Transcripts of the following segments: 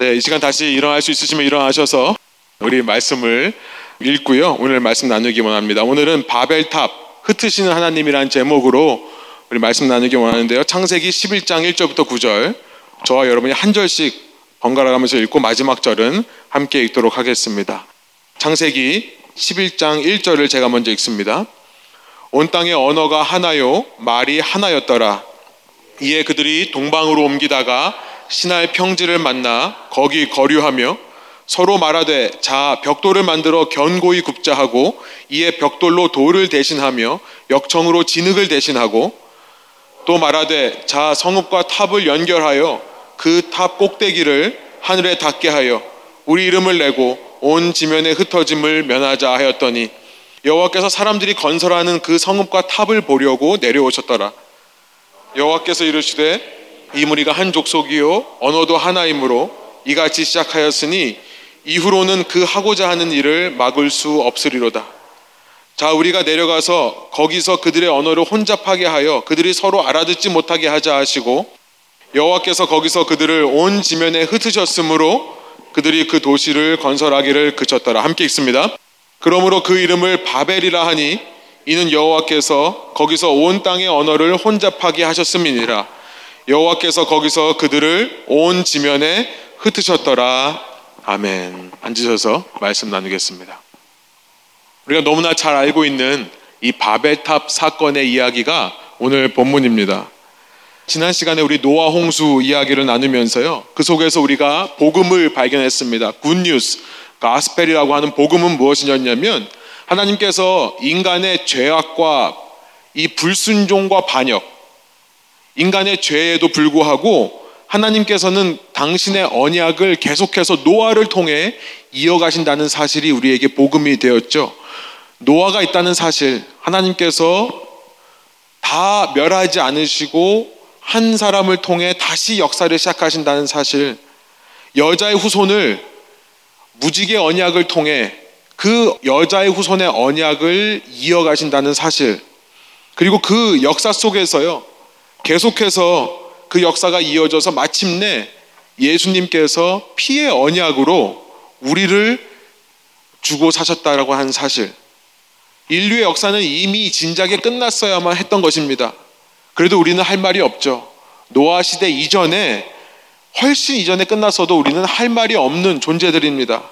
네, 이 시간 다시 일어날 수 있으시면 일어나셔서 우리 말씀을 읽고요. 오늘 말씀 나누기 원합니다. 오늘은 바벨탑 흩으시는 하나님이란 제목으로 우리 말씀 나누기 원하는데요. 창세기 11장 1절부터 9절 저와 여러분이 한 절씩 번갈아 가면서 읽고 마지막 절은 함께 읽도록 하겠습니다. 창세기 11장 1절을 제가 먼저 읽습니다. 온 땅의 언어가 하나요 말이 하나였더라. 이에 그들이 동방으로 옮기다가 시날 평지를 만나 거기 거류하며 서로 말하되 자 벽돌을 만들어 견고히 굽자 하고 이에 벽돌로 돌을 대신하며 역청으로 진흙을 대신하고 또 말하되 자 성읍과 탑을 건설하여 그 탑 꼭대기를 하늘에 닿게 하여 우리 이름을 내고 온 지면에 흩어짐을 면하자 하였더니 여호와께서 사람들이 건설하는 그 성읍과 탑을 보려고 내려오셨더라. 여호와께서 이르시되 이 무리가 한 족속이요 언어도 하나이므로 이같이 시작하였으니 이후로는 그 하고자 하는 일을 막을 수 없으리로다. 자, 우리가 내려가서 거기서 그들의 언어를 혼잡하게 하여 그들이 서로 알아듣지 못하게 하자 하시고 여호와께서 거기서 그들을 온 지면에 흩으셨으므로 그들이 그 도시를 건설하기를 그쳤더라. 함께 읽습니다. 그러므로 그 이름을 바벨이라 하니 이는 여호와께서 거기서 온 땅의 언어를 혼잡하게 하셨음이니라. 여호와께서 거기서 그들을 온 지면에 흩으셨더라. 아멘. 앉으셔서 말씀 나누겠습니다. 우리가 너무나 잘 알고 있는 이 바벨탑 사건의 이야기가 오늘 본문입니다. 지난 시간에 우리 노아 홍수 이야기를 나누면서요. 그 속에서 우리가 복음을 발견했습니다. 굿뉴스, 가스펠이라고 하는 복음은 무엇이냐면 하나님께서 인간의 죄악과 이 불순종과 반역, 인간의 죄에도 불구하고 하나님께서는 당신의 언약을 계속해서 노아를 통해 이어가신다는 사실이 우리에게 복음이 되었죠. 노아가 있다는 사실, 하나님께서 다 멸하지 않으시고 한 사람을 통해 다시 역사를 시작하신다는 사실, 여자의 후손을 무지개 언약을 통해 그 여자의 후손의 언약을 이어가신다는 사실, 그리고 그 역사 속에서요, 계속해서 그 역사가 이어져서 마침내 예수님께서 피의 언약으로 우리를 주고 사셨다라고 하는 사실. 인류의 역사는 이미 진작에 끝났어야만 했던 것입니다. 그래도 우리는 할 말이 없죠. 노아 시대 이전에 훨씬 이전에 끝났어도 우리는 할 말이 없는 존재들입니다.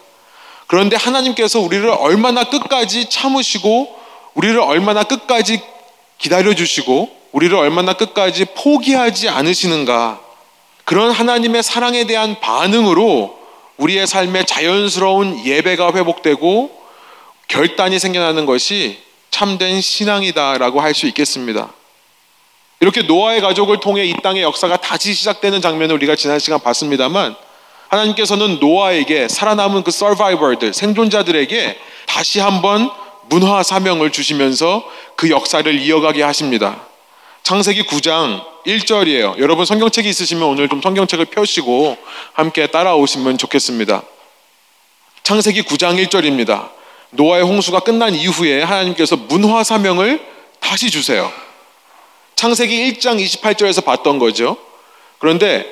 그런데 하나님께서 우리를 얼마나 끝까지 참으시고 우리를 얼마나 끝까지 기다려 주시고 우리를 얼마나 끝까지 포기하지 않으시는가. 그런 하나님의 사랑에 대한 반응으로 우리의 삶에 자연스러운 예배가 회복되고 결단이 생겨나는 것이 참된 신앙이다라고 할 수 있겠습니다. 이렇게 노아의 가족을 통해 이 땅의 역사가 다시 시작되는 장면을 우리가 지난 시간 봤습니다만 하나님께서는 노아에게 살아남은 그 서바이벌들, 생존자들에게 다시 한번 문화 사명을 주시면서 그 역사를 이어가게 하십니다. 창세기 9장 1절이에요. 여러분 성경책이 있으시면 오늘 좀 성경책을 펴시고 함께 따라오시면 좋겠습니다. 창세기 9장 1절입니다. 노아의 홍수가 끝난 이후에 하나님께서 문화 사명을 다시 주세요. 창세기 1장 28절에서 봤던 거죠. 그런데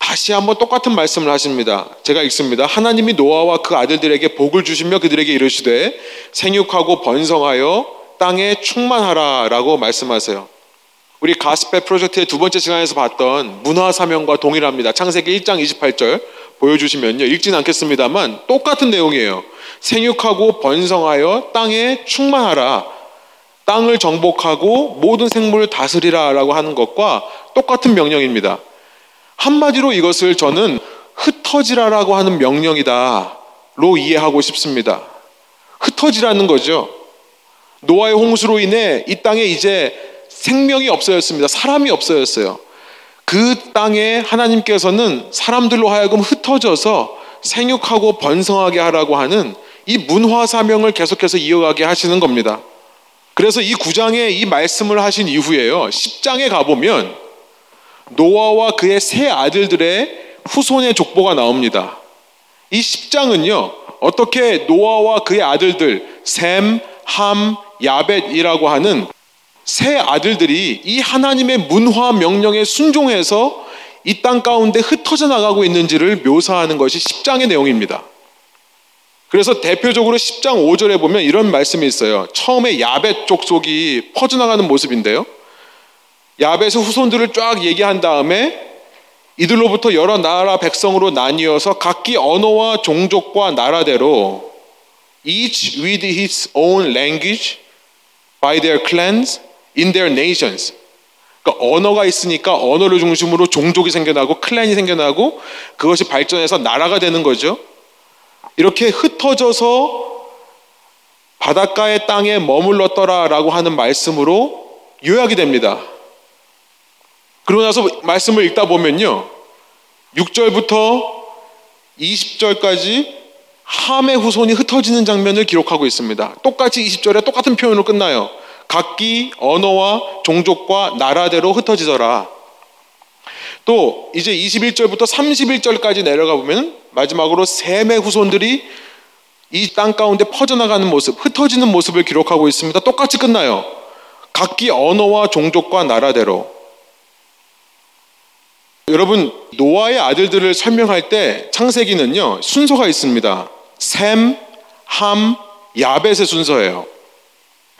다시 한번 똑같은 말씀을 하십니다. 제가 읽습니다. 하나님이 노아와 그 아들들에게 복을 주시며 그들에게 이르시되 생육하고 번성하여 땅에 충만하라라고 말씀하세요. 우리 가스펠 프로젝트의 두 번째 시간에서 봤던 문화 사명과 동일합니다. 창세기 1장 28절 보여주시면요. 읽진 않겠습니다만 똑같은 내용이에요. 생육하고 번성하여 땅에 충만하라. 땅을 정복하고 모든 생물을 다스리라 라고 하는 것과 똑같은 명령입니다. 한마디로 이것을 저는 흩어지라라고 하는 명령이다. 로 이해하고 싶습니다. 흩어지라는 거죠. 노아의 홍수로 인해 이 땅에 이제 생명이 없어졌습니다. 사람이 없어졌어요. 그 땅에 하나님께서는 사람들로 하여금 흩어져서 생육하고 번성하게 하라고 하는 이 문화 사명을 계속해서 이어가게 하시는 겁니다. 그래서 이 구장에 이 말씀을 하신 이후에요. 10장에 가보면 노아와 그의 세 아들들의 후손의 족보가 나옵니다. 이 10장은요. 어떻게 노아와 그의 아들들 셈, 함, 야벳이라고 하는 새 아들들이 이 하나님의 문화 명령에 순종해서 이 땅 가운데 흩어져 나가고 있는지를 묘사하는 것이 10장의 내용입니다. 그래서 대표적으로 10장 5절에 보면 이런 말씀이 있어요. 처음에 야벳 족속이 퍼져나가는 모습인데요. 야벳의 후손들을 쫙 얘기한 다음에 이들로부터 여러 나라 백성으로 나뉘어서 각기 언어와 종족과 나라대로 each with his own language by their clans in their nations. 그러니까 언어가 있으니까 언어를 중심으로 종족이 생겨나고 클랜이 생겨나고 그것이 발전해서 나라가 되는 거죠. 이렇게 흩어져서 바닷가의 땅에 머물렀더라라고 하는 말씀으로 요약이 됩니다. 그러고 나서 말씀을 읽다 보면요. 6절부터 20절까지 함의 후손이 흩어지는 장면을 기록하고 있습니다. 똑같이 20절에 똑같은 표현으로 끝나요. 각기 언어와 종족과 나라대로 흩어지더라. 또 이제 21절부터 31절까지 내려가 보면 마지막으로 셈의 후손들이 이 땅 가운데 퍼져나가는 모습, 흩어지는 모습을 기록하고 있습니다. 똑같이 끝나요. 각기 언어와 종족과 나라대로. 여러분 노아의 아들들을 설명할 때 창세기는요 순서가 있습니다. 셈, 함, 야벳의 순서예요.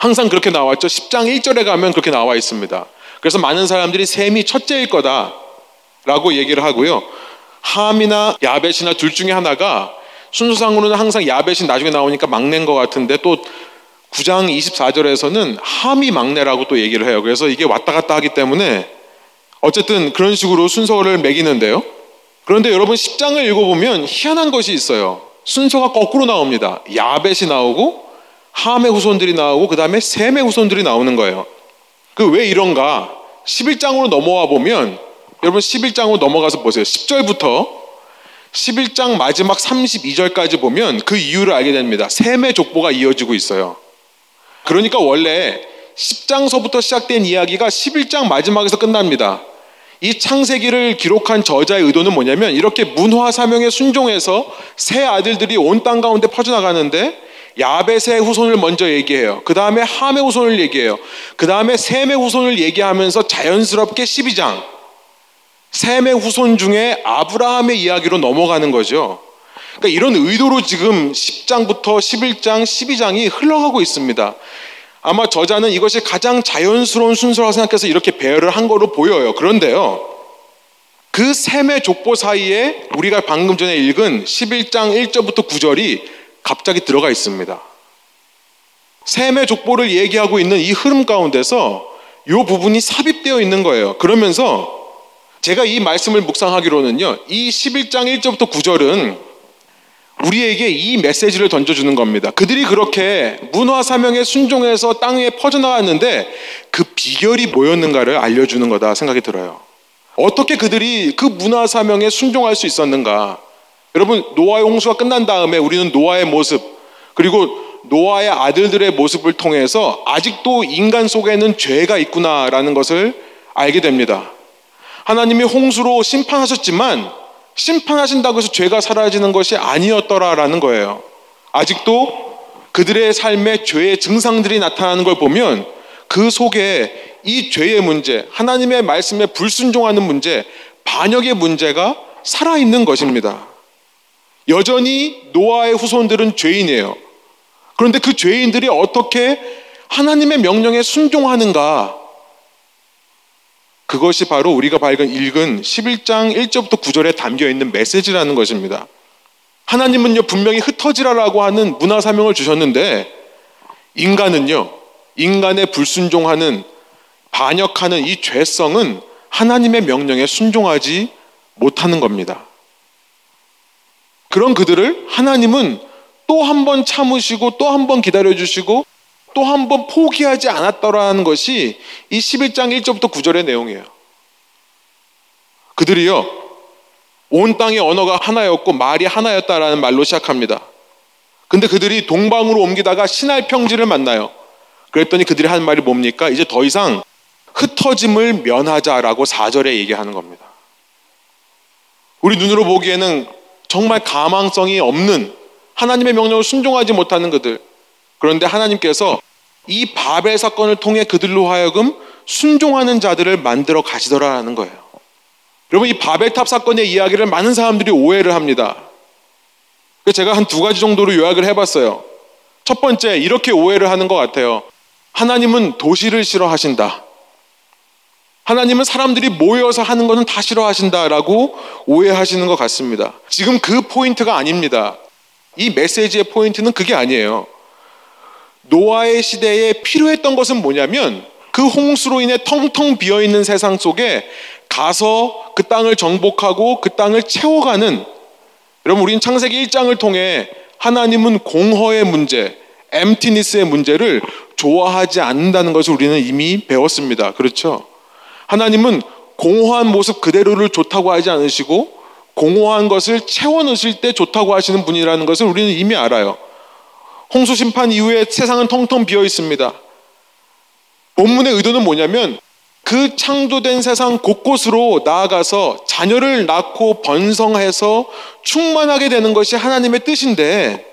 항상 그렇게 나왔죠. 10장 1절에 가면 그렇게 나와 있습니다. 그래서 많은 사람들이 셈이 첫째일 거다라고 얘기를 하고요. 함이나 야벳이나 둘 중에 하나가 순서상으로는 항상 야벳이 나중에 나오니까 막내인 것 같은데 또 9장 24절에서는 함이 막내라고 또 얘기를 해요. 그래서 이게 왔다 갔다 하기 때문에 어쨌든 그런 식으로 순서를 매기는데요. 그런데 여러분 10장을 읽어보면 희한한 것이 있어요. 순서가 거꾸로 나옵니다. 야벳이 나오고 함의 후손들이 나오고 그 다음에 셈의 후손들이 나오는 거예요. 그 왜 이런가? 11장으로 넘어와 보면 여러분 11장으로 넘어가서 보세요. 10절부터 11장 마지막 32절까지 보면 그 이유를 알게 됩니다. 셈의 족보가 이어지고 있어요. 그러니까 원래 10장서부터 시작된 이야기가 11장 마지막에서 끝납니다. 이 창세기를 기록한 저자의 의도는 뭐냐면 이렇게 문화 사명에 순종해서 새 아들들이 온 땅 가운데 퍼져나가는데 야벳의 후손을 먼저 얘기해요. 그 다음에 함의 후손을 얘기해요. 그 다음에 셈의 후손을 얘기하면서 자연스럽게 12장 셈의 후손 중에 아브라함의 이야기로 넘어가는 거죠. 그러니까 이런 의도로 지금 10장부터 11장, 12장이 흘러가고 있습니다. 아마 저자는 이것이 가장 자연스러운 순서라고 생각해서 이렇게 배열을 한 거로 보여요. 그런데요. 그 셈의 족보 사이에 우리가 방금 전에 읽은 11장 1절부터 9절이 갑자기 들어가 있습니다. 셈의 족보를 얘기하고 있는 이 흐름 가운데서 이 부분이 삽입되어 있는 거예요. 그러면서 제가 이 말씀을 묵상하기로는요. 이 11장 1절부터 9절은 우리에게 이 메시지를 던져주는 겁니다. 그들이 그렇게 문화 사명에 순종해서 땅에 퍼져나왔는데 그 비결이 뭐였는가를 알려주는 거다 생각이 들어요. 어떻게 그들이 그 문화 사명에 순종할 수 있었는가? 여러분 노아의 홍수가 끝난 다음에 우리는 노아의 모습 그리고 노아의 아들들의 모습을 통해서 아직도 인간 속에는 죄가 있구나라는 것을 알게 됩니다. 하나님이 홍수로 심판하셨지만 심판하신다고 해서 죄가 사라지는 것이 아니었더라라는 거예요. 아직도 그들의 삶에 죄의 증상들이 나타나는 걸 보면 그 속에 이 죄의 문제, 하나님의 말씀에 불순종하는 문제, 반역의 문제가 살아있는 것입니다. 여전히 노아의 후손들은 죄인이에요. 그런데 그 죄인들이 어떻게 하나님의 명령에 순종하는가? 그것이 바로 우리가 밝은 읽은 11장 1절부터 9절에 담겨 있는 메시지라는 것입니다. 하나님은요, 분명히 흩어지라라고 하는 문화 사명을 주셨는데, 인간은요, 인간의 불순종하는, 반역하는 이 죄성은 하나님의 명령에 순종하지 못하는 겁니다. 그런 그들을 하나님은 또 한 번 참으시고 또 한 번 기다려주시고 또 한 번 포기하지 않았더라는 것이 이 11장 1절부터 9절의 내용이에요. 그들이요, 온 땅의 언어가 하나였고 말이 하나였다라는 말로 시작합니다. 근데 그들이 동방으로 옮기다가 신할 평지를 만나요. 그랬더니 그들이 한 말이 뭡니까? 이제 더 이상 흩어짐을 면하자라고 4절에 얘기하는 겁니다. 우리 눈으로 보기에는 정말 가망성이 없는 하나님의 명령을 순종하지 못하는 그들, 그런데 하나님께서 이 바벨 사건을 통해 그들로 하여금 순종하는 자들을 만들어 가시더라라는 거예요. 여러분 이 바벨탑 사건의 이야기를 많은 사람들이 오해를 합니다. 제가 한 두 가지 정도로 요약을 해봤어요. 첫 번째 이렇게 오해를 하는 것 같아요. 하나님은 도시를 싫어하신다. 하나님은 사람들이 모여서 하는 것은 다 싫어하신다라고 오해하시는 것 같습니다. 지금 그 포인트가 아닙니다. 이 메시지의 포인트는 그게 아니에요. 노아의 시대에 필요했던 것은 뭐냐면 그 홍수로 인해 텅텅 비어 있는 세상 속에 가서 그 땅을 정복하고 그 땅을 채워가는 여러분 우리는 창세기 1장을 통해 하나님은 공허의 문제, 엠티니스의 문제를 좋아하지 않는다는 것을 우리는 이미 배웠습니다. 그렇죠? 하나님은 공허한 모습 그대로를 좋다고 하지 않으시고 공허한 것을 채워 넣으실 때 좋다고 하시는 분이라는 것을 우리는 이미 알아요. 홍수 심판 이후에 세상은 텅텅 비어 있습니다. 본문의 의도는 뭐냐면 그 창조된 세상 곳곳으로 나아가서 자녀를 낳고 번성해서 충만하게 되는 것이 하나님의 뜻인데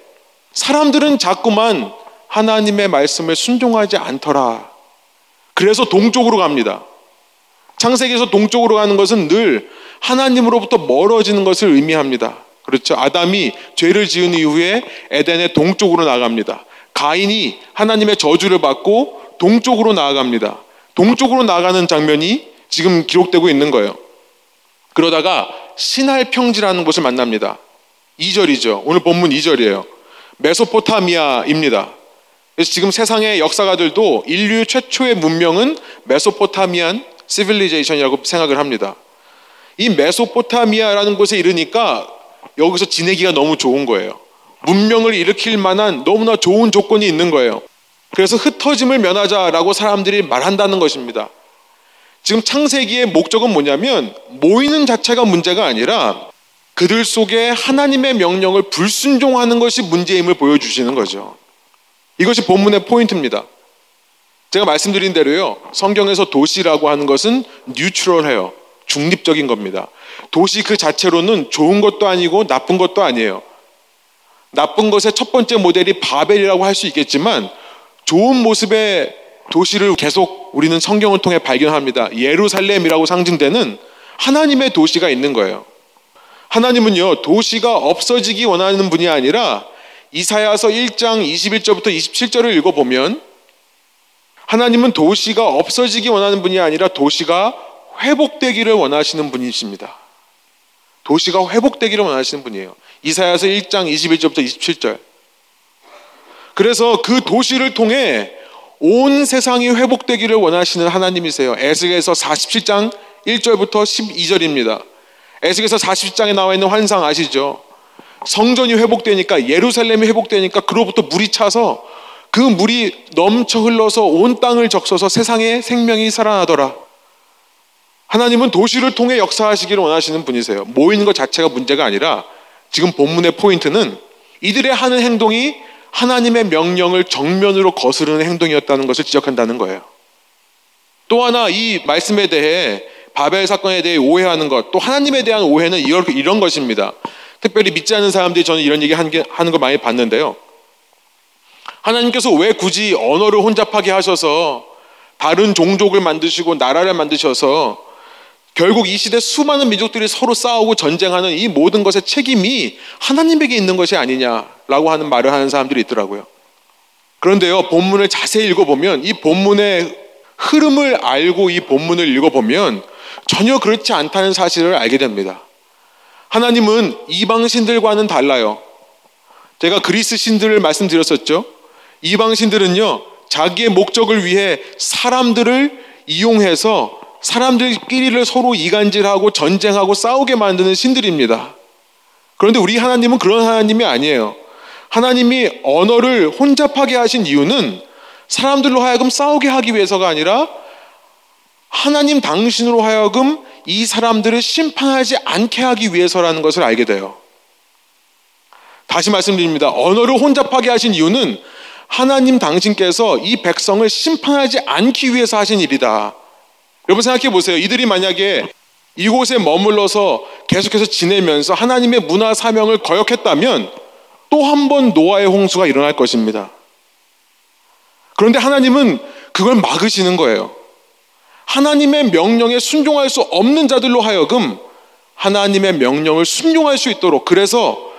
사람들은 자꾸만 하나님의 말씀을 순종하지 않더라. 그래서 동쪽으로 갑니다. 창세기에서 동쪽으로 가는 것은 늘 하나님으로부터 멀어지는 것을 의미합니다. 그렇죠. 아담이 죄를 지은 이후에 에덴의 동쪽으로 나갑니다. 가인이 하나님의 저주를 받고 동쪽으로 나아갑니다. 동쪽으로 나가는 장면이 지금 기록되고 있는 거예요. 그러다가 시날 평지라는 곳을 만납니다. 2절이죠. 오늘 본문 2절이에요. 메소포타미아입니다. 그래서 지금 세상의 역사가들도 인류 최초의 문명은 Mesopotamian civilization이라고 생각을 합니다. 이 메소포타미아라는 곳에 이르니까 여기서 지내기가 너무 좋은 거예요. 문명을 일으킬 만한 너무나 좋은 조건이 있는 거예요. 그래서 흩어짐을 면하자라고 사람들이 말한다는 것입니다. 지금 창세기의 목적은 뭐냐면 모이는 자체가 문제가 아니라 그들 속에 하나님의 명령을 불순종하는 것이 문제임을 보여주시는 거죠. 이것이 본문의 포인트입니다. 제가 말씀드린 대로요. 성경에서 도시라고 하는 것은 뉴트럴해요. 중립적인 겁니다. 도시 그 자체로는 좋은 것도 아니고 나쁜 것도 아니에요. 나쁜 것의 첫 번째 모델이 바벨이라고 할 수 있겠지만 좋은 모습의 도시를 계속 우리는 성경을 통해 발견합니다. 예루살렘이라고 상징되는 하나님의 도시가 있는 거예요. 하나님은요, 도시가 없어지기 원하는 분이 아니라 이사야서 1장 21절부터 27절을 읽어보면 하나님은 도시가 없어지기 원하는 분이 아니라 도시가 회복되기를 원하시는 분이십니다. 도시가 회복되기를 원하시는 분이에요. 이사야서 1장 21절부터 27절. 그래서 그 도시를 통해 온 세상이 회복되기를 원하시는 하나님이세요. 에스겔서 47장 1절부터 12절입니다. 에스겔서 47장에 나와 있는 환상 아시죠? 성전이 회복되니까 예루살렘이 회복되니까 그로부터 물이 차서 그 물이 넘쳐 흘러서 온 땅을 적셔서 세상에 생명이 살아나더라. 하나님은 도시를 통해 역사하시기를 원하시는 분이세요. 모이는 것 자체가 문제가 아니라 지금 본문의 포인트는 이들의 하는 행동이 하나님의 명령을 정면으로 거스르는 행동이었다는 것을 지적한다는 거예요. 또 하나 이 말씀에 대해 바벨 사건에 대해 오해하는 것, 또 하나님에 대한 오해는 이런 것입니다. 특별히 믿지 않는 사람들이 저는 이런 얘기 하는 거 많이 봤는데요. 하나님께서 왜 굳이 언어를 혼잡하게 하셔서 다른 종족을 만드시고 나라를 만드셔서 결국 이 시대 수많은 민족들이 서로 싸우고 전쟁하는 이 모든 것의 책임이 하나님에게 있는 것이 아니냐라고 하는 말을 하는 사람들이 있더라고요. 그런데요, 본문을 자세히 읽어보면 이 본문의 흐름을 알고 이 본문을 읽어보면 전혀 그렇지 않다는 사실을 알게 됩니다. 하나님은 이방신들과는 달라요. 제가 그리스 신들을 말씀드렸었죠. 이방신들은요, 자기의 목적을 위해 사람들을 이용해서 사람들끼리를 서로 이간질하고 전쟁하고 싸우게 만드는 신들입니다. 그런데 우리 하나님은 그런 하나님이 아니에요. 하나님이 언어를 혼잡하게 하신 이유는 사람들로 하여금 싸우게 하기 위해서가 아니라 하나님 당신으로 하여금 이 사람들을 심판하지 않게 하기 위해서라는 것을 알게 돼요. 다시 말씀드립니다. 언어를 혼잡하게 하신 이유는 하나님 당신께서 이 백성을 심판하지 않기 위해서 하신 일이다. 여러분 생각해 보세요. 이들이 만약에 이곳에 머물러서 계속해서 지내면서 하나님의 문화 사명을 거역했다면 또 한 번 노아의 홍수가 일어날 것입니다. 그런데 하나님은 그걸 막으시는 거예요. 하나님의 명령에 순종할 수 없는 자들로 하여금 하나님의 명령을 순종할 수 있도록 그래서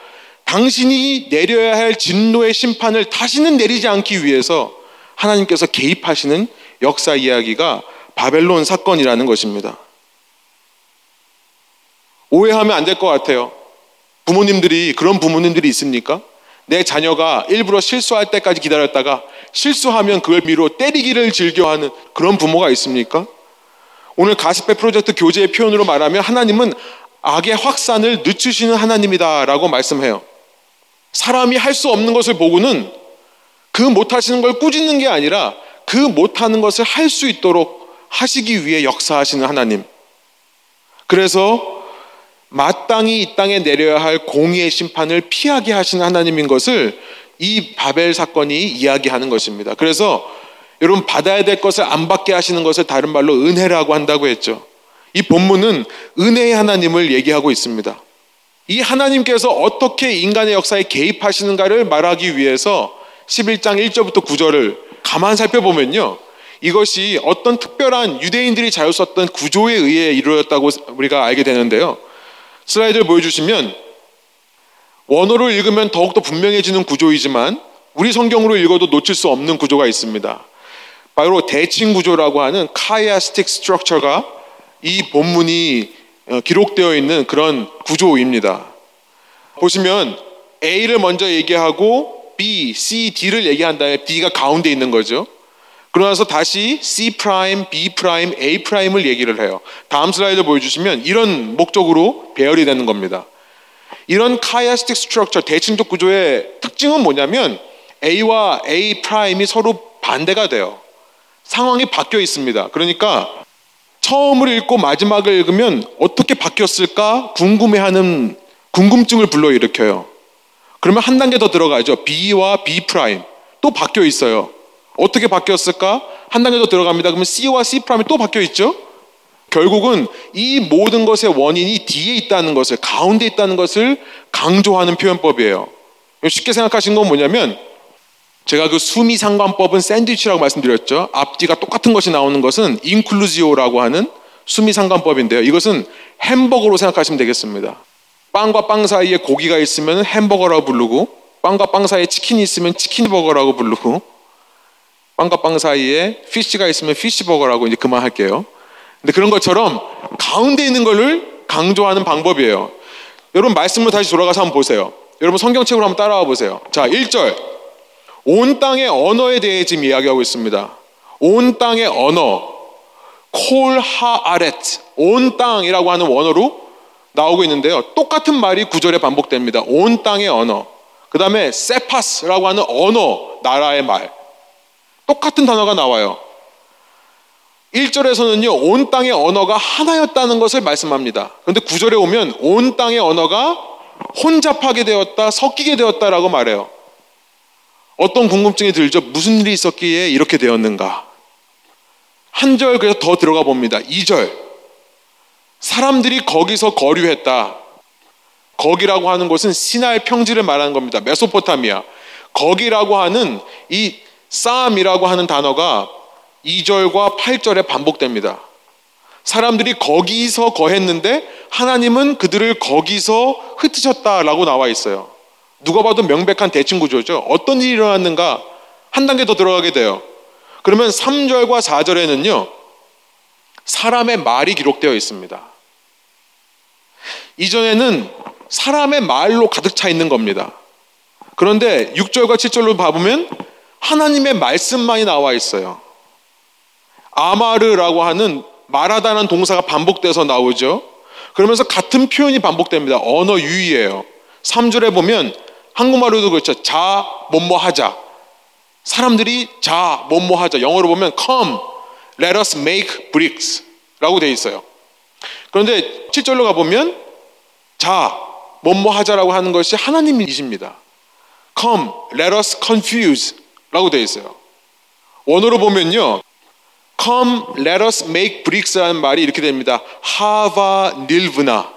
당신이 내려야 할 진노의 심판을 다시는 내리지 않기 위해서 하나님께서 개입하시는 역사 이야기가 바벨론 사건이라는 것입니다. 오해하면 안 될 것 같아요. 부모님들이 그런 부모님들이 있습니까? 내 자녀가 일부러 실수할 때까지 기다렸다가 실수하면 그걸 미로 때리기를 즐겨하는 그런 부모가 있습니까? 오늘 가스페 프로젝트 교재의 표현으로 말하면 하나님은 악의 확산을 늦추시는 하나님이다라고 말씀해요. 사람이 할 수 없는 것을 보고는 그 못하시는 걸 꾸짖는 게 아니라 그 못하는 것을 할 수 있도록 하시기 위해 역사하시는 하나님. 그래서 마땅히 이 땅에 내려야 할 공의의 심판을 피하게 하시는 하나님인 것을 이 바벨 사건이 이야기하는 것입니다. 그래서 여러분 받아야 될 것을 안 받게 하시는 것을 다른 말로 은혜라고 한다고 했죠. 이 본문은 은혜의 하나님을 얘기하고 있습니다. 이 하나님께서 어떻게 인간의 역사에 개입하시는가를 말하기 위해서 11장 1절부터 9절을 가만 살펴보면요. 이것이 어떤 특별한 유대인들이 잘 썼던 구조에 의해 이루어졌다고 우리가 알게 되는데요. 슬라이드를 보여주시면 원어로 읽으면 더욱더 분명해지는 구조이지만 우리 성경으로 읽어도 놓칠 수 없는 구조가 있습니다. 바로 대칭 구조라고 하는 카이아스틱 스트럭처가 이 본문이 어, 기록되어 있는 그런 구조입니다. 보시면 A를 먼저 얘기하고 B, C, D를 얘기한 다음에 D가 가운데 있는 거죠. 그러나서 다시 C 프라임, B 프라임, A 프라임을 얘기를 해요. 다음 슬라이드 보여주시면 이런 목적으로 배열이 되는 겁니다. 이런 chiastic structure 대칭적 구조의 특징은 뭐냐면 A와 A prime이 서로 반대가 돼요. 상황이 바뀌어 있습니다. 그러니까 처음을 읽고 마지막을 읽으면 어떻게 바뀌었을까 궁금해하는 궁금증을 불러일으켜요. 그러면 한 단계 더 들어가죠. B와 B prime 또 바뀌어 있어요. 어떻게 바뀌었을까? 한 단계 더 들어갑니다. 그러면 C와 C prime이 또 바뀌어 있죠? 결국은 이 모든 것의 원인이 뒤에 있다는 것을, 가운데 있다는 것을 강조하는 표현법이에요. 쉽게 생각하신 건 뭐냐면, 제가 그 수미 상관법은 샌드위치라고 말씀드렸죠. 앞뒤가 똑같은 것이 나오는 것은 inclusio라고 하는 수미 상관법인데요. 이것은 햄버거로 생각하시면 되겠습니다. 빵과 빵 사이에 고기가 있으면 햄버거라고 부르고, 빵과 빵 사이에 치킨이 있으면 치킨버거라고 부르고, 빵과 빵 사이에 피쉬가 있으면 피쉬버거라고 이제 그만할게요. 근데 그런 것처럼 가운데 있는 것을 강조하는 방법이에요. 여러분 말씀을 다시 돌아가서 한번 보세요. 여러분 성경책으로 한번 따라와 보세요. 자, 1절. 온 땅의 언어에 대해 지금 이야기하고 있습니다. 온 땅의 언어. 콜하아렛. 온 땅이라고 하는 원어로 나오고 있는데요. 똑같은 말이 구절에 반복됩니다. 온 땅의 언어. 그 다음에 세파스라고 하는 언어, 나라의 말. 똑같은 단어가 나와요. 1절에서는요, 온 땅의 언어가 하나였다는 것을 말씀합니다. 그런데 9절에 오면 온 땅의 언어가 혼잡하게 되었다, 섞이게 되었다라고 말해요. 어떤 궁금증이 들죠? 무슨 일이 있었기에 이렇게 되었는가? 한 절 그래서 더 들어가 봅니다. 2절. 사람들이 거기서 거류했다. 거기라고 하는 곳은 시날 평지를 말하는 겁니다. 메소포타미아. 거기라고 하는 이 싸움이라고 하는 단어가 2절과 8절에 반복됩니다. 사람들이 거기서 거했는데 하나님은 그들을 거기서 흩으셨다라고 나와 있어요. 누가 봐도 명백한 대칭 구조죠. 어떤 일이 일어났는가 한 단계 더 들어가게 돼요. 그러면 3절과 4절에는요. 사람의 말이 기록되어 있습니다. 이전에는 사람의 말로 가득 차 있는 겁니다. 그런데 6절과 7절로 봐보면 하나님의 말씀만이 나와 있어요. 아마르라고 하는 말하다는 동사가 반복돼서 나오죠. 그러면서 같은 표현이 반복됩니다. 언어 유의예요. 3절에 보면 한국말로도 그렇죠. 자, 뭐뭐 하자. 사람들이 자, 뭐뭐 하자. 영어로 보면 come, let us make bricks 라고 되어 있어요. 그런데 7절로 가보면 자, 뭐뭐 하자라고 하는 것이 하나님이십니다. come, let us confuse 라고 되어 있어요. 원어로 보면요. Come, let us make bricks라는 말이 이렇게 됩니다. 하바 닐브나.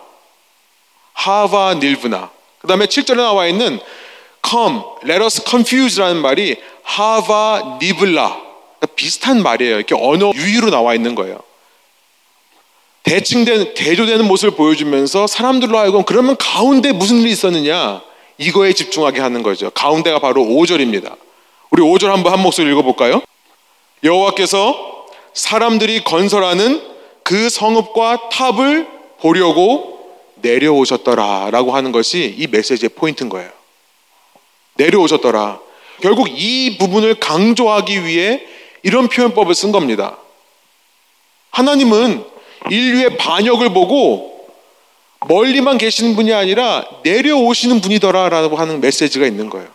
하바 닐브나. 그 다음에 7절에 나와 있는 come, let us confuse라는 말이 하바 니블라. 비슷한 말이에요. 이렇게 언어 유의로 나와 있는 거예요. 대칭된 대조되는 모습을 보여주면서 사람들로 하여금 그러면 가운데 무슨 일이 있었느냐 이거에 집중하게 하는 거죠. 가운데가 바로 5절입니다. 우리 5절 한번 한 목소리 읽어볼까요? 여호와께서 사람들이 건설하는 그 성읍과 탑을 보려고 내려오셨더라라고 하는 것이 이 메시지의 포인트인 거예요. 내려오셨더라. 결국 이 부분을 강조하기 위해 이런 표현법을 쓴 겁니다. 하나님은 인류의 반역을 보고 멀리만 계시는 분이 아니라 내려오시는 분이더라라고 하는 메시지가 있는 거예요.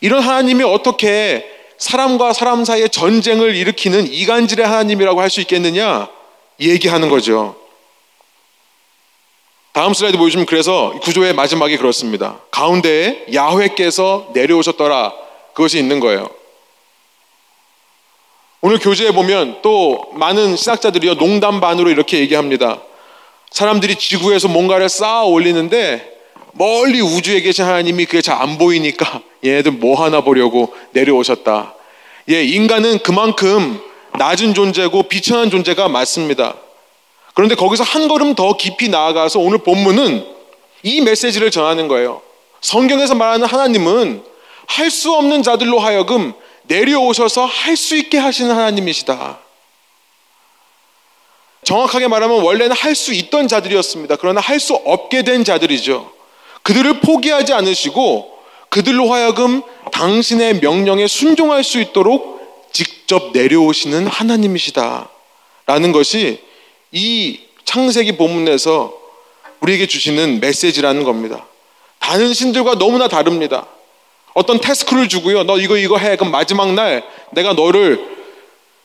이런 하나님이 어떻게 사람과 사람 사이의 전쟁을 일으키는 이간질의 하나님이라고 할 수 있겠느냐? 얘기하는 거죠. 다음 슬라이드 보여주면 그래서 구조의 마지막이 그렇습니다. 가운데에 야훼께서 내려오셨더라. 그것이 있는 거예요. 오늘 교재에 보면 또 많은 신학자들이요 농담 반으로 이렇게 얘기합니다. 사람들이 지구에서 뭔가를 쌓아 올리는데 멀리 우주에 계신 하나님이 그게 잘 안 보이니까 얘네들 뭐 하나 보려고 내려오셨다. 예, 인간은 그만큼 낮은 존재고 비천한 존재가 맞습니다. 그런데 거기서 한 걸음 더 깊이 나아가서 오늘 본문은 이 메시지를 전하는 거예요. 성경에서 말하는 하나님은 할 수 없는 자들로 하여금 내려오셔서 할 수 있게 하시는 하나님이시다. 정확하게 말하면 원래는 할 수 있던 자들이었습니다. 그러나 할 수 없게 된 자들이죠. 그들을 포기하지 않으시고 그들로 하여금 당신의 명령에 순종할 수 있도록 직접 내려오시는 하나님이시다. 라는 것이 이 창세기 본문에서 우리에게 주시는 메시지라는 겁니다. 다른 신들과 너무나 다릅니다. 어떤 태스크를 주고요. 너 이거 이거 해. 그럼 마지막 날 내가 너를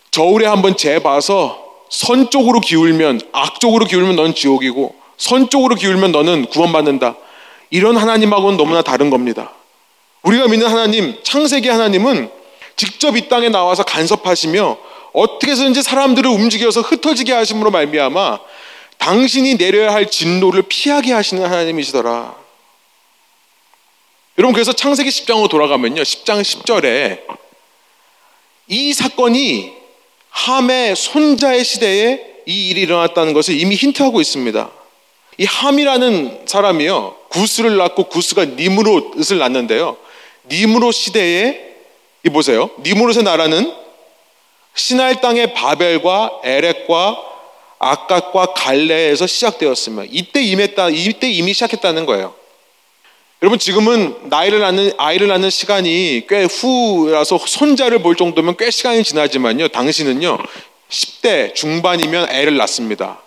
저울에 한번 재봐서 선 쪽으로 기울면 악 쪽으로 기울면 넌 지옥이고 선 쪽으로 기울면 너는 구원받는다. 이런 하나님하고는 너무나 다른 겁니다. 우리가 믿는 하나님, 창세기 하나님은 직접 이 땅에 나와서 간섭하시며 어떻게 해서든지 사람들을 움직여서 흩어지게 하심으로 말미암아 당신이 내려야 할 진노를 피하게 하시는 하나님이시더라. 여러분 그래서 창세기 10장으로 돌아가면요. 10장 10절에 이 사건이 함의 손자의 시대에 이 일이 일어났다는 것을 이미 힌트하고 있습니다. 이 함이라는 사람이요. 구스를 낳고 구스가 니무롯을 낳는데요. 니무롯 시대에 이 보세요. 니무롯의 나라는 시날 땅의 바벨과 에렉과 아깝과 갈레에서 시작되었으며 이때 임했다 이때 이미 시작했다는 거예요. 여러분 지금은 나이를 낳는 아이를 낳는 시간이 꽤 후라서 손자를 볼 정도면 꽤 시간이 지나지만요. 당신은요 10대 중반이면 애를 낳습니다.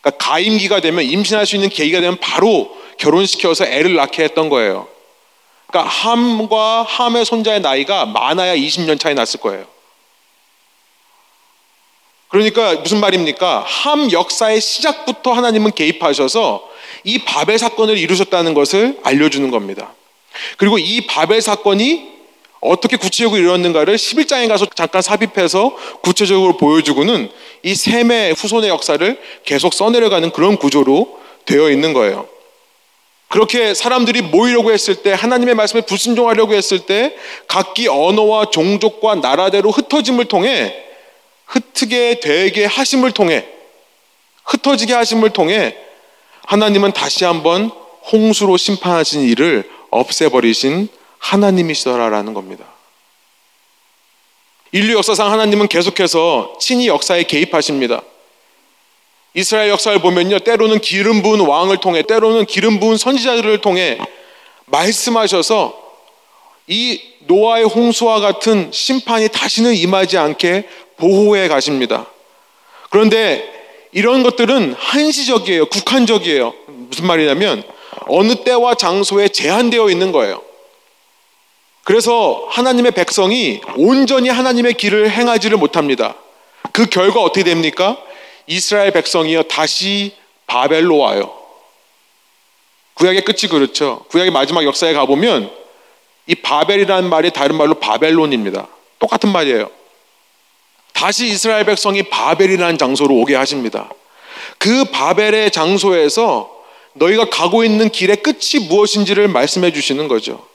그러니까 가임기가 되면 임신할 수 있는 계기가 되면 바로 결혼시켜서 애를 낳게 했던 거예요. 그러니까 함과 함의 손자의 나이가 많아야 20년 차이 났을 거예요. 그러니까 무슨 말입니까? 함 역사의 시작부터 하나님은 개입하셔서 이 바벨 사건을 이루셨다는 것을 알려주는 겁니다. 그리고 이 바벨 사건이 어떻게 구체적으로 이루었는가를 11장에 가서 잠깐 삽입해서 구체적으로 보여주고는 이 셈의 후손의 역사를 계속 써내려가는 그런 구조로 되어 있는 거예요. 그렇게 사람들이 모이려고 했을 때 하나님의 말씀에 불순종하려고 했을 때 각기 언어와 종족과 나라대로 흩어짐을 통해 흩게 되게 하심을 통해 흩어지게 하심을 통해 하나님은 다시 한번 홍수로 심판하신 일을 없애버리신 하나님이시더라라는 겁니다. 인류 역사상 하나님은 계속해서 친히 역사에 개입하십니다. 이스라엘 역사를 보면요. 때로는 기름 부은 왕을 통해, 때로는 기름 부은 선지자들을 통해 말씀하셔서 이 노아의 홍수와 같은 심판이 다시는 임하지 않게 보호해 가십니다. 그런데 이런 것들은 한시적이에요. 국한적이에요. 무슨 말이냐면 어느 때와 장소에 제한되어 있는 거예요. 그래서 하나님의 백성이 온전히 하나님의 길을 행하지를 못합니다. 그 결과 어떻게 됩니까? 이스라엘 백성이요 다시 바벨로 와요. 구약의 끝이 그렇죠. 구약의 마지막 역사에 가보면 이 바벨이라는 말이 다른 말로 바벨론입니다. 똑같은 말이에요. 다시 이스라엘 백성이 바벨이라는 장소로 오게 하십니다. 그 바벨의 장소에서 너희가 가고 있는 길의 끝이 무엇인지를 말씀해 주시는 거죠.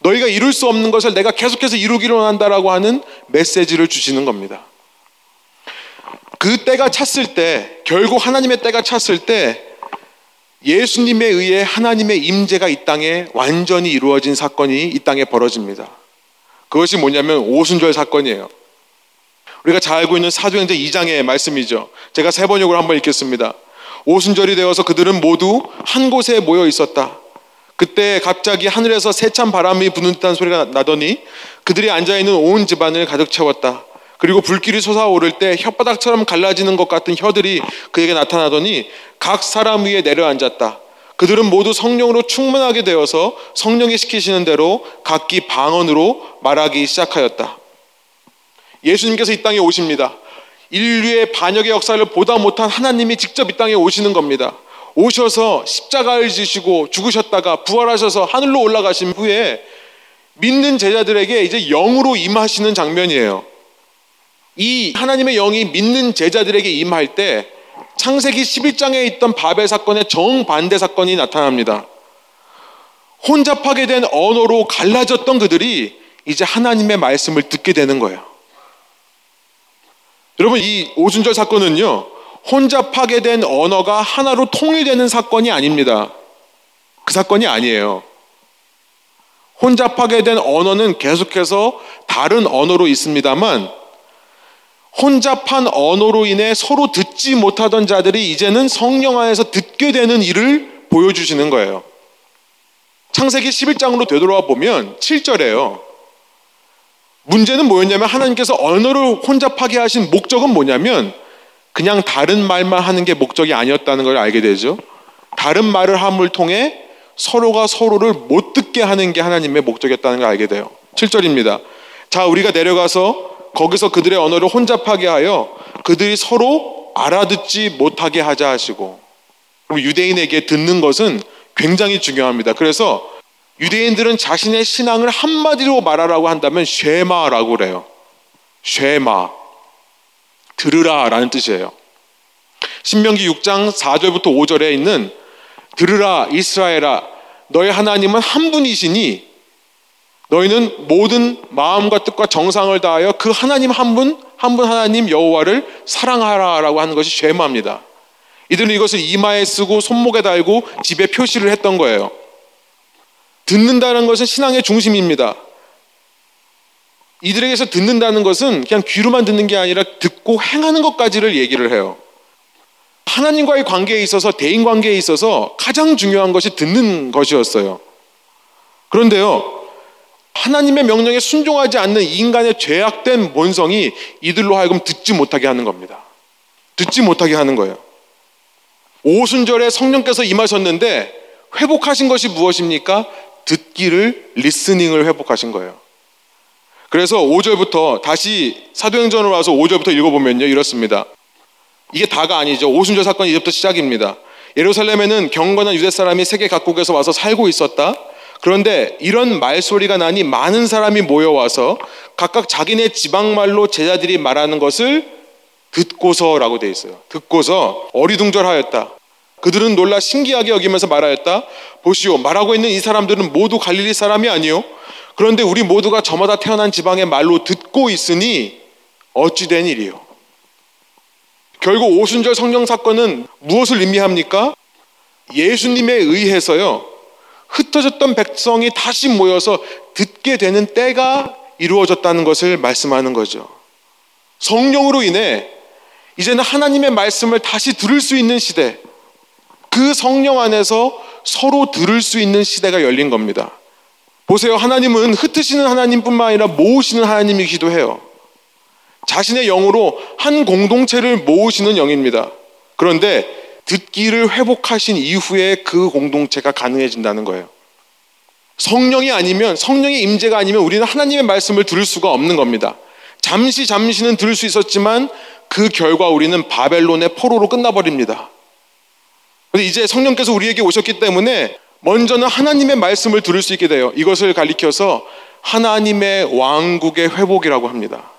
너희가 이룰 수 없는 것을 내가 계속해서 이루기를 원한다라고 하는 메시지를 주시는 겁니다. 그 때가 찼을 때 결국 하나님의 때가 찼을 때 예수님에 의해 하나님의 임재가 이 땅에 완전히 이루어진 사건이 이 땅에 벌어집니다. 그것이 뭐냐면 오순절 사건이에요. 우리가 잘 알고 있는 사도행전 2장의 말씀이죠. 제가 세 번역으로 한번 읽겠습니다. 오순절이 되어서 그들은 모두 한 곳에 모여 있었다. 그때 갑자기 하늘에서 세찬 바람이 부는 듯한 소리가 나더니 그들이 앉아 있는 온 집안을 가득 채웠다. 그리고 불길이 솟아오를 때 혓바닥처럼 갈라지는 것 같은 혀들이 그에게 나타나더니 각 사람 위에 내려앉았다. 그들은 모두 성령으로 충만하게 되어서 성령이 시키시는 대로 각기 방언으로 말하기 시작하였다. 예수님께서 이 땅에 오십니다. 인류의 반역의 역사를 보다 못한 하나님이 직접 이 땅에 오시는 겁니다. 오셔서 십자가를 지시고 죽으셨다가 부활하셔서 하늘로 올라가신 후에 믿는 제자들에게 이제 영으로 임하시는 장면이에요. 이 하나님의 영이 믿는 제자들에게 임할 때 창세기 11장에 있던 바벨 사건의 정반대 사건이 나타납니다. 혼잡하게 된 언어로 갈라졌던 그들이 이제 하나님의 말씀을 듣게 되는 거예요. 여러분 이 오순절 사건은요 혼잡하게 된 언어가 하나로 통일되는 사건이 아닙니다. 그 사건이 아니에요. 혼잡하게 된 언어는 계속해서 다른 언어로 있습니다만 혼잡한 언어로 인해 서로 듣지 못하던 자들이 이제는 성령 안에서 듣게 되는 일을 보여주시는 거예요. 창세기 11장으로 되돌아와 보면 7절에요. 문제는 뭐였냐면 하나님께서 언어를 혼잡하게 하신 목적은 뭐냐면 그냥 다른 말만 하는 게 목적이 아니었다는 걸 알게 되죠. 다른 말을 함을 통해 서로가 서로를 못 듣게 하는 게 하나님의 목적이었다는 걸 알게 돼요. 7절입니다. 자, 우리가 내려가서 거기서 그들의 언어를 혼잡하게 하여 그들이 서로 알아듣지 못하게 하자 하시고 그럼 유대인에게 듣는 것은 굉장히 중요합니다. 그래서 유대인들은 자신의 신앙을 한마디로 말하라고 한다면 쉐마라고 그래요. 쉐마. 들으라 라는 뜻이에요. 신명기 6장 4절부터 5절에 있는 들으라 이스라엘아 너의 하나님은 한 분이시니 너희는 모든 마음과 뜻과 정상을 다하여 그 하나님 한 분, 한 분 하나님 여호와를 사랑하라라고 하는 것이 죄마입니다. 이들은 이것을 이마에 쓰고 손목에 달고 집에 표시를 했던 거예요. 듣는다는 것은 신앙의 중심입니다. 이들에게서 듣는다는 것은 그냥 귀로만 듣는 게 아니라 듣고 행하는 것까지를 얘기를 해요. 하나님과의 관계에 있어서 대인 관계에 있어서 가장 중요한 것이 듣는 것이었어요. 그런데요, 하나님의 명령에 순종하지 않는 인간의 죄악된 본성이 이들로 하여금 듣지 못하게 하는 겁니다. 듣지 못하게 하는 거예요. 오순절에 성령께서 임하셨는데 회복하신 것이 무엇입니까? 듣기를 리스닝을 회복하신 거예요. 그래서 5절부터 다시 사도행전으로 와서 5절부터 읽어보면요 이렇습니다. 이게 다가 아니죠. 오순절 사건이 이제부터 시작입니다. 예루살렘에는 경건한 유대 사람이 세계 각국에서 와서 살고 있었다. 그런데 이런 말소리가 나니 많은 사람이 모여와서 각각 자기네 지방말로 제자들이 말하는 것을 듣고서라고 되어 있어요. 듣고서 어리둥절하였다. 그들은 놀라 신기하게 여기면서 말하였다. 보시오, 말하고 있는 이 사람들은 모두 갈릴리 사람이 아니요. 그런데 우리 모두가 저마다 태어난 지방의 말로 듣고 있으니 어찌된 일이요. 결국 오순절 성령 사건은 무엇을 의미합니까? 예수님에 의해서요. 흩어졌던 백성이 다시 모여서 듣게 되는 때가 이루어졌다는 것을 말씀하는 거죠. 성령으로 인해 이제는 하나님의 말씀을 다시 들을 수 있는 시대, 그 성령 안에서 서로 들을 수 있는 시대가 열린 겁니다. 보세요. 하나님은 흩으시는 하나님뿐만 아니라 모으시는 하나님이기도 해요. 자신의 영으로 한 공동체를 모으시는 영입니다. 그런데 듣기를 회복하신 이후에 그 공동체가 가능해진다는 거예요. 성령이 아니면 성령의 임재가 아니면 우리는 하나님의 말씀을 들을 수가 없는 겁니다. 잠시 잠시는 들을 수 있었지만 그 결과 우리는 바벨론의 포로로 끝나버립니다. 근데 이제 성령께서 우리에게 오셨기 때문에 먼저는 하나님의 말씀을 들을 수 있게 돼요. 이것을 가리켜서 하나님의 왕국의 회복이라고 합니다.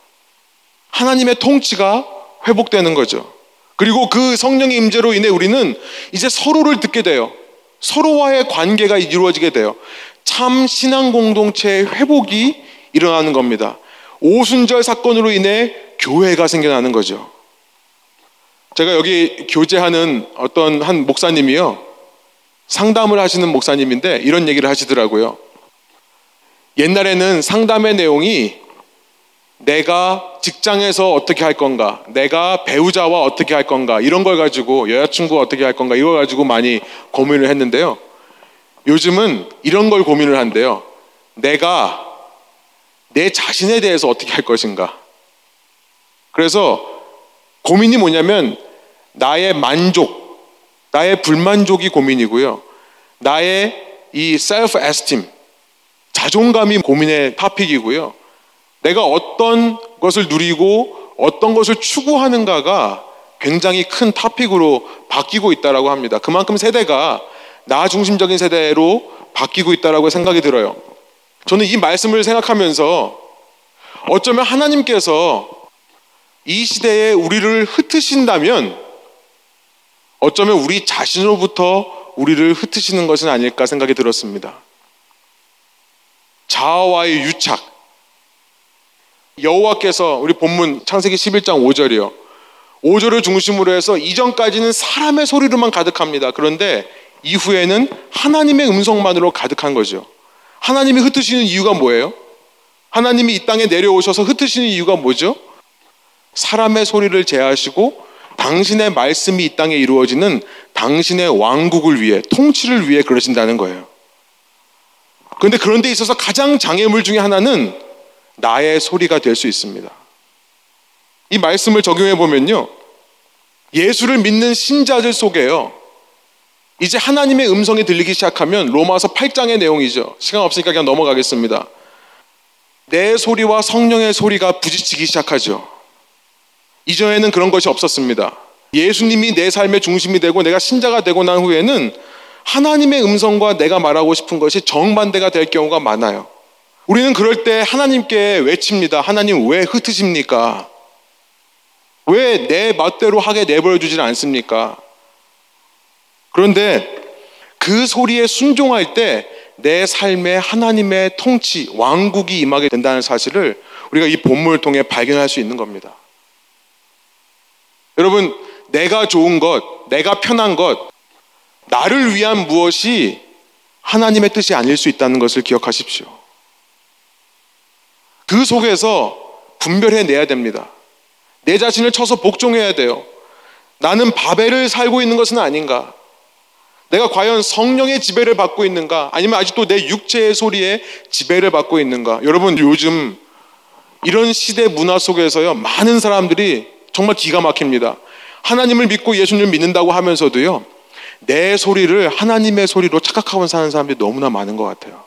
하나님의 통치가 회복되는 거죠. 그리고 그 성령의 임재로 인해 우리는 이제 서로를 듣게 돼요. 서로와의 관계가 이루어지게 돼요. 참 신앙 공동체의 회복이 일어나는 겁니다. 오순절 사건으로 인해 교회가 생겨나는 거죠. 제가 여기 교제하는 어떤 한 목사님이요. 상담을 하시는 목사님인데 이런 얘기를 하시더라고요. 옛날에는 상담의 내용이 내가 직장에서 어떻게 할 건가, 내가 배우자와 어떻게 할 건가, 이런 걸 가지고 여자친구가 어떻게 할 건가, 이걸 가지고 많이 고민을 했는데요. 요즘은 이런 걸 고민을 한대요. 내가 내 자신에 대해서 어떻게 할 것인가. 그래서 고민이 뭐냐면 나의 만족, 나의 불만족이 고민이고요. 나의 이 self esteem, 자존감이 고민의 타픽이고요. 내가 어떤 것을 누리고 어떤 것을 추구하는가가 굉장히 큰 타픽으로 바뀌고 있다라고 합니다. 그만큼 세대가 나 중심적인 세대로 바뀌고 있다라고 생각이 들어요. 저는 이 말씀을 생각하면서 어쩌면 하나님께서 이 시대에 우리를 흩으신다면 어쩌면 우리 자신으로부터 우리를 흩으시는 것은 아닐까 생각이 들었습니다. 자아와의 유착, 여호와께서 우리 본문 창세기 11장 5절이요. 5절을 중심으로 해서 이전까지는 사람의 소리로만 가득합니다. 그런데 이후에는 하나님의 음성만으로 가득한 거죠. 하나님이 흩으시는 이유가 뭐예요? 하나님이 이 땅에 내려오셔서 흩으시는 이유가 뭐죠? 사람의 소리를 제하시고 당신의 말씀이 이 땅에 이루어지는 당신의 왕국을 위해 통치를 위해 그러신다는 거예요. 그런데 그런 데 있어서 가장 장애물 중에 하나는 나의 소리가 될 수 있습니다. 이 말씀을 적용해 보면요. 예수를 믿는 신자들 속에요. 이제 하나님의 음성이 들리기 시작하면 로마서 8장의 내용이죠. 시간 없으니까 그냥 넘어가겠습니다. 내 소리와 성령의 소리가 부딪히기 시작하죠. 이전에는 그런 것이 없었습니다. 예수님이 내 삶의 중심이 되고 내가 신자가 되고 난 후에는 하나님의 음성과 내가 말하고 싶은 것이 정반대가 될 경우가 많아요. 우리는 그럴 때 하나님께 외칩니다. 하나님 왜 흩으십니까? 왜 내 멋대로 하게 내버려 주질 않습니까? 그런데 그 소리에 순종할 때 내 삶에 하나님의 통치, 왕국이 임하게 된다는 사실을 우리가 이 본문을 통해 발견할 수 있는 겁니다. 여러분, 내가 좋은 것, 내가 편한 것, 나를 위한 무엇이 하나님의 뜻이 아닐 수 있다는 것을 기억하십시오. 그 속에서 분별해 내야 됩니다. 내 자신을 쳐서 복종해야 돼요. 나는 바벨을 살고 있는 것은 아닌가? 내가 과연 성령의 지배를 받고 있는가? 아니면 아직도 내 육체의 소리에 지배를 받고 있는가? 여러분, 요즘 이런 시대 문화 속에서요, 많은 사람들이 정말 기가 막힙니다. 하나님을 믿고 예수님을 믿는다고 하면서도요, 내 소리를 하나님의 소리로 착각하고 사는 사람들이 너무나 많은 것 같아요.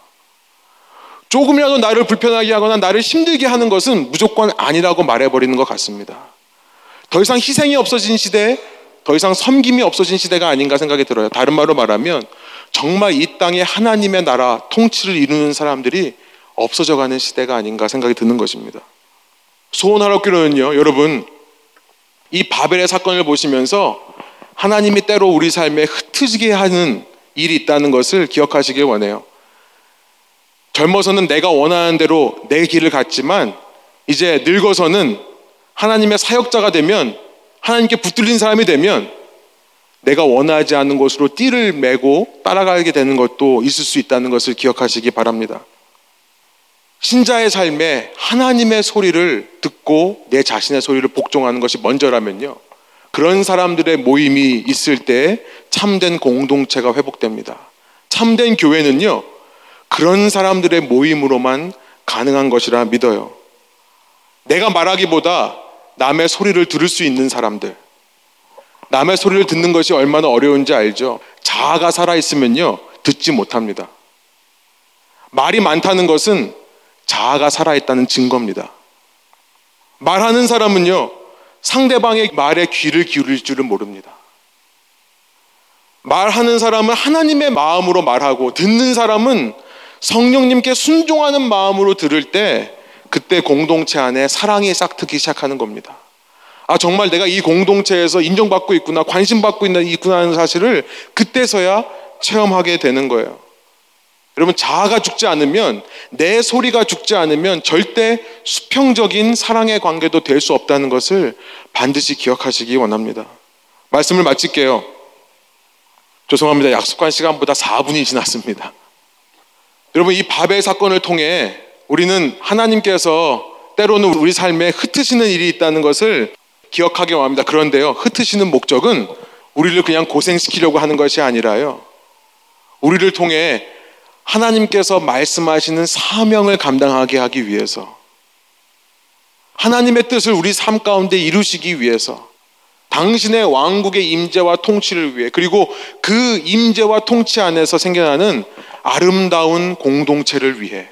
조금이라도 나를 불편하게 하거나 나를 힘들게 하는 것은 무조건 아니라고 말해버리는 것 같습니다. 더 이상 희생이 없어진 시대, 더 이상 섬김이 없어진 시대가 아닌가 생각이 들어요. 다른 말로 말하면 정말 이 땅에 하나님의 나라 통치를 이루는 사람들이 없어져 가는 시대가 아닌가 생각이 드는 것입니다. 소원하옵기로는요, 여러분, 이 바벨의 사건을 보시면서 하나님이 때로 우리 삶에 흩어지게 하는 일이 있다는 것을 기억하시길 원해요. 젊어서는 내가 원하는 대로 내 길을 갔지만 이제 늙어서는 하나님의 사역자가 되면 하나님께 붙들린 사람이 되면 내가 원하지 않는 곳으로 띠를 메고 따라가게 되는 것도 있을 수 있다는 것을 기억하시기 바랍니다. 신자의 삶에 하나님의 소리를 듣고 내 자신의 소리를 복종하는 것이 먼저라면요. 그런 사람들의 모임이 있을 때 참된 공동체가 회복됩니다. 참된 교회는요, 그런 사람들의 모임으로만 가능한 것이라 믿어요. 내가 말하기보다 남의 소리를 들을 수 있는 사람들. 남의 소리를 듣는 것이 얼마나 어려운지 알죠? 자아가 살아있으면요, 듣지 못합니다. 말이 많다는 것은 자아가 살아있다는 증거입니다. 말하는 사람은요, 상대방의 말에 귀를 기울일 줄은 모릅니다. 말하는 사람은 하나님의 마음으로 말하고, 듣는 사람은 성령님께 순종하는 마음으로 들을 때 그때 공동체 안에 사랑이 싹트기 시작하는 겁니다. 아, 정말 내가 이 공동체에서 인정받고 있구나, 관심받고 있구나 하는 사실을 그때서야 체험하게 되는 거예요. 여러분, 자아가 죽지 않으면, 내 소리가 죽지 않으면 절대 수평적인 사랑의 관계도 될 수 없다는 것을 반드시 기억하시기 원합니다. 말씀을 마칠게요. 죄송합니다. 약속한 시간보다 4분이 지났습니다. 여러분, 이 바벨 사건을 통해 우리는 하나님께서 때로는 우리 삶에 흩으시는 일이 있다는 것을 기억하기 원합니다. 그런데요, 흩으시는 목적은 우리를 그냥 고생시키려고 하는 것이 아니라요. 우리를 통해 하나님께서 말씀하시는 사명을 감당하게 하기 위해서 하나님의 뜻을 우리 삶 가운데 이루시기 위해서 당신의 왕국의 임재와 통치를 위해 그리고 그 임재와 통치 안에서 생겨나는 아름다운 공동체를 위해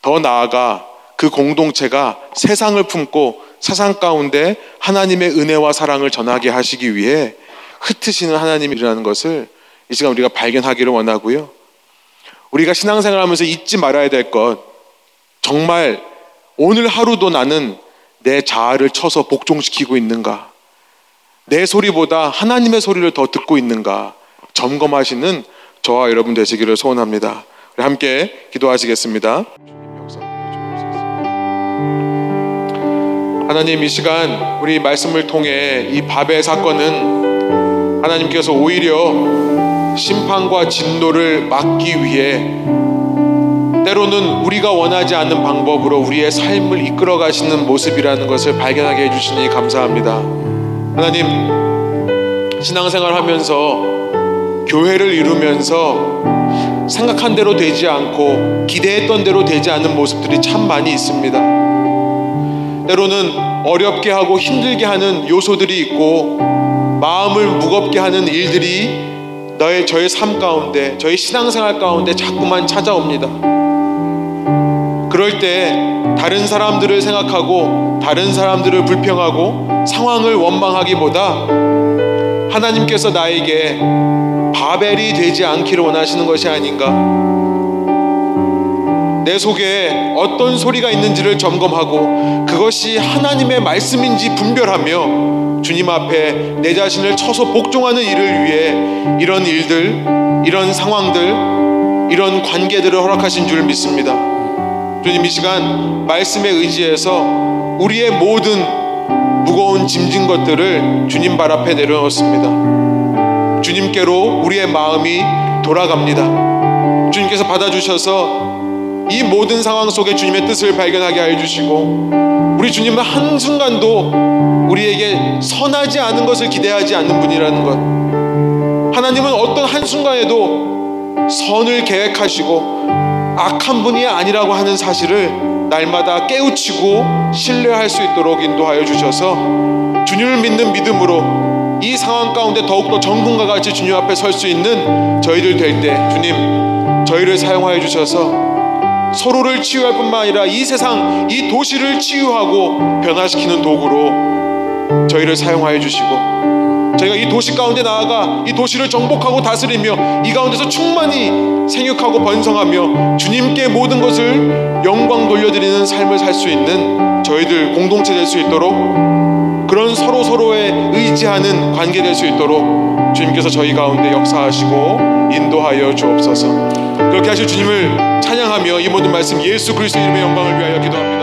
더 나아가 그 공동체가 세상을 품고 세상 가운데 하나님의 은혜와 사랑을 전하게 하시기 위해 흩으시는 하나님이라는 것을 이 시간 우리가 발견하기를 원하고요. 우리가 신앙생활 하면서 잊지 말아야 될 것, 정말 오늘 하루도 나는 내 자아를 쳐서 복종시키고 있는가? 내 소리보다 하나님의 소리를 더 듣고 있는가? 점검하시는 저와 여러분 되시기를 소원합니다. 우리 함께 기도하시겠습니다. 하나님 이 시간 우리 말씀을 통해 이 바벨 사건은 하나님께서 오히려 심판과 진노를 막기 위해 때로는 우리가 원하지 않는 방법으로 우리의 삶을 이끌어 가시는 모습이라는 것을 발견하게 해주시니 감사합니다. 하나님, 신앙생활 하면서 교회를 이루면서 생각한 대로 되지 않고 기대했던 대로 되지 않는 모습들이 참 많이 있습니다. 때로는 어렵게 하고 힘들게 하는 요소들이 있고 마음을 무겁게 하는 일들이 너의 저의 삶 가운데 저의 신앙생활 가운데 자꾸만 찾아옵니다. 그럴 때 다른 사람들을 생각하고 다른 사람들을 불평하고 상황을 원망하기보다 하나님께서 나에게 바벨이 되지 않기를 원하시는 것이 아닌가 내 속에 어떤 소리가 있는지를 점검하고 그것이 하나님의 말씀인지 분별하며 주님 앞에 내 자신을 쳐서 복종하는 일을 위해 이런 일들, 이런 상황들, 이런 관계들을 허락하신 줄 믿습니다. 주님 이 시간 말씀에 의지해서 우리의 모든 무거운 짐진 것들을 주님 발 앞에 내려놓습니다. 주님께로 우리의 마음이 돌아갑니다. 주님께서 받아주셔서 이 모든 상황 속에 주님의 뜻을 발견하게 하여 주시고 우리 주님은 한순간도 우리에게 선하지 않은 것을 기대하지 않는 분이라는 것. 하나님은 어떤 한순간에도 선을 계획하시고 악한 분이 아니라고 하는 사실을 날마다 깨우치고 신뢰할 수 있도록 인도하여 주셔서 주님을 믿는 믿음으로 이 상황 가운데 더욱더 정금과 같이 주님 앞에 설 수 있는 저희들 될 때 주님 저희를 사용하여 주셔서 서로를 치유할 뿐만 아니라 이 세상, 이 도시를 치유하고 변화시키는 도구로 저희를 사용하여 주시고 저희가 이 도시 가운데 나아가 이 도시를 정복하고 다스리며 이 가운데서 충만히 생육하고 번성하며 주님께 모든 것을 영광 돌려드리는 삶을 살 수 있는 저희들 공동체 될 수 있도록 그런 서로 서로에 의지하는 관계 될 수 있도록 주님께서 저희 가운데 역사하시고 인도하여 주옵소서. 그렇게 하실 주님을 찬양하며 이 모든 말씀 예수 그리스도 이름의 영광을 위하여 기도합니다.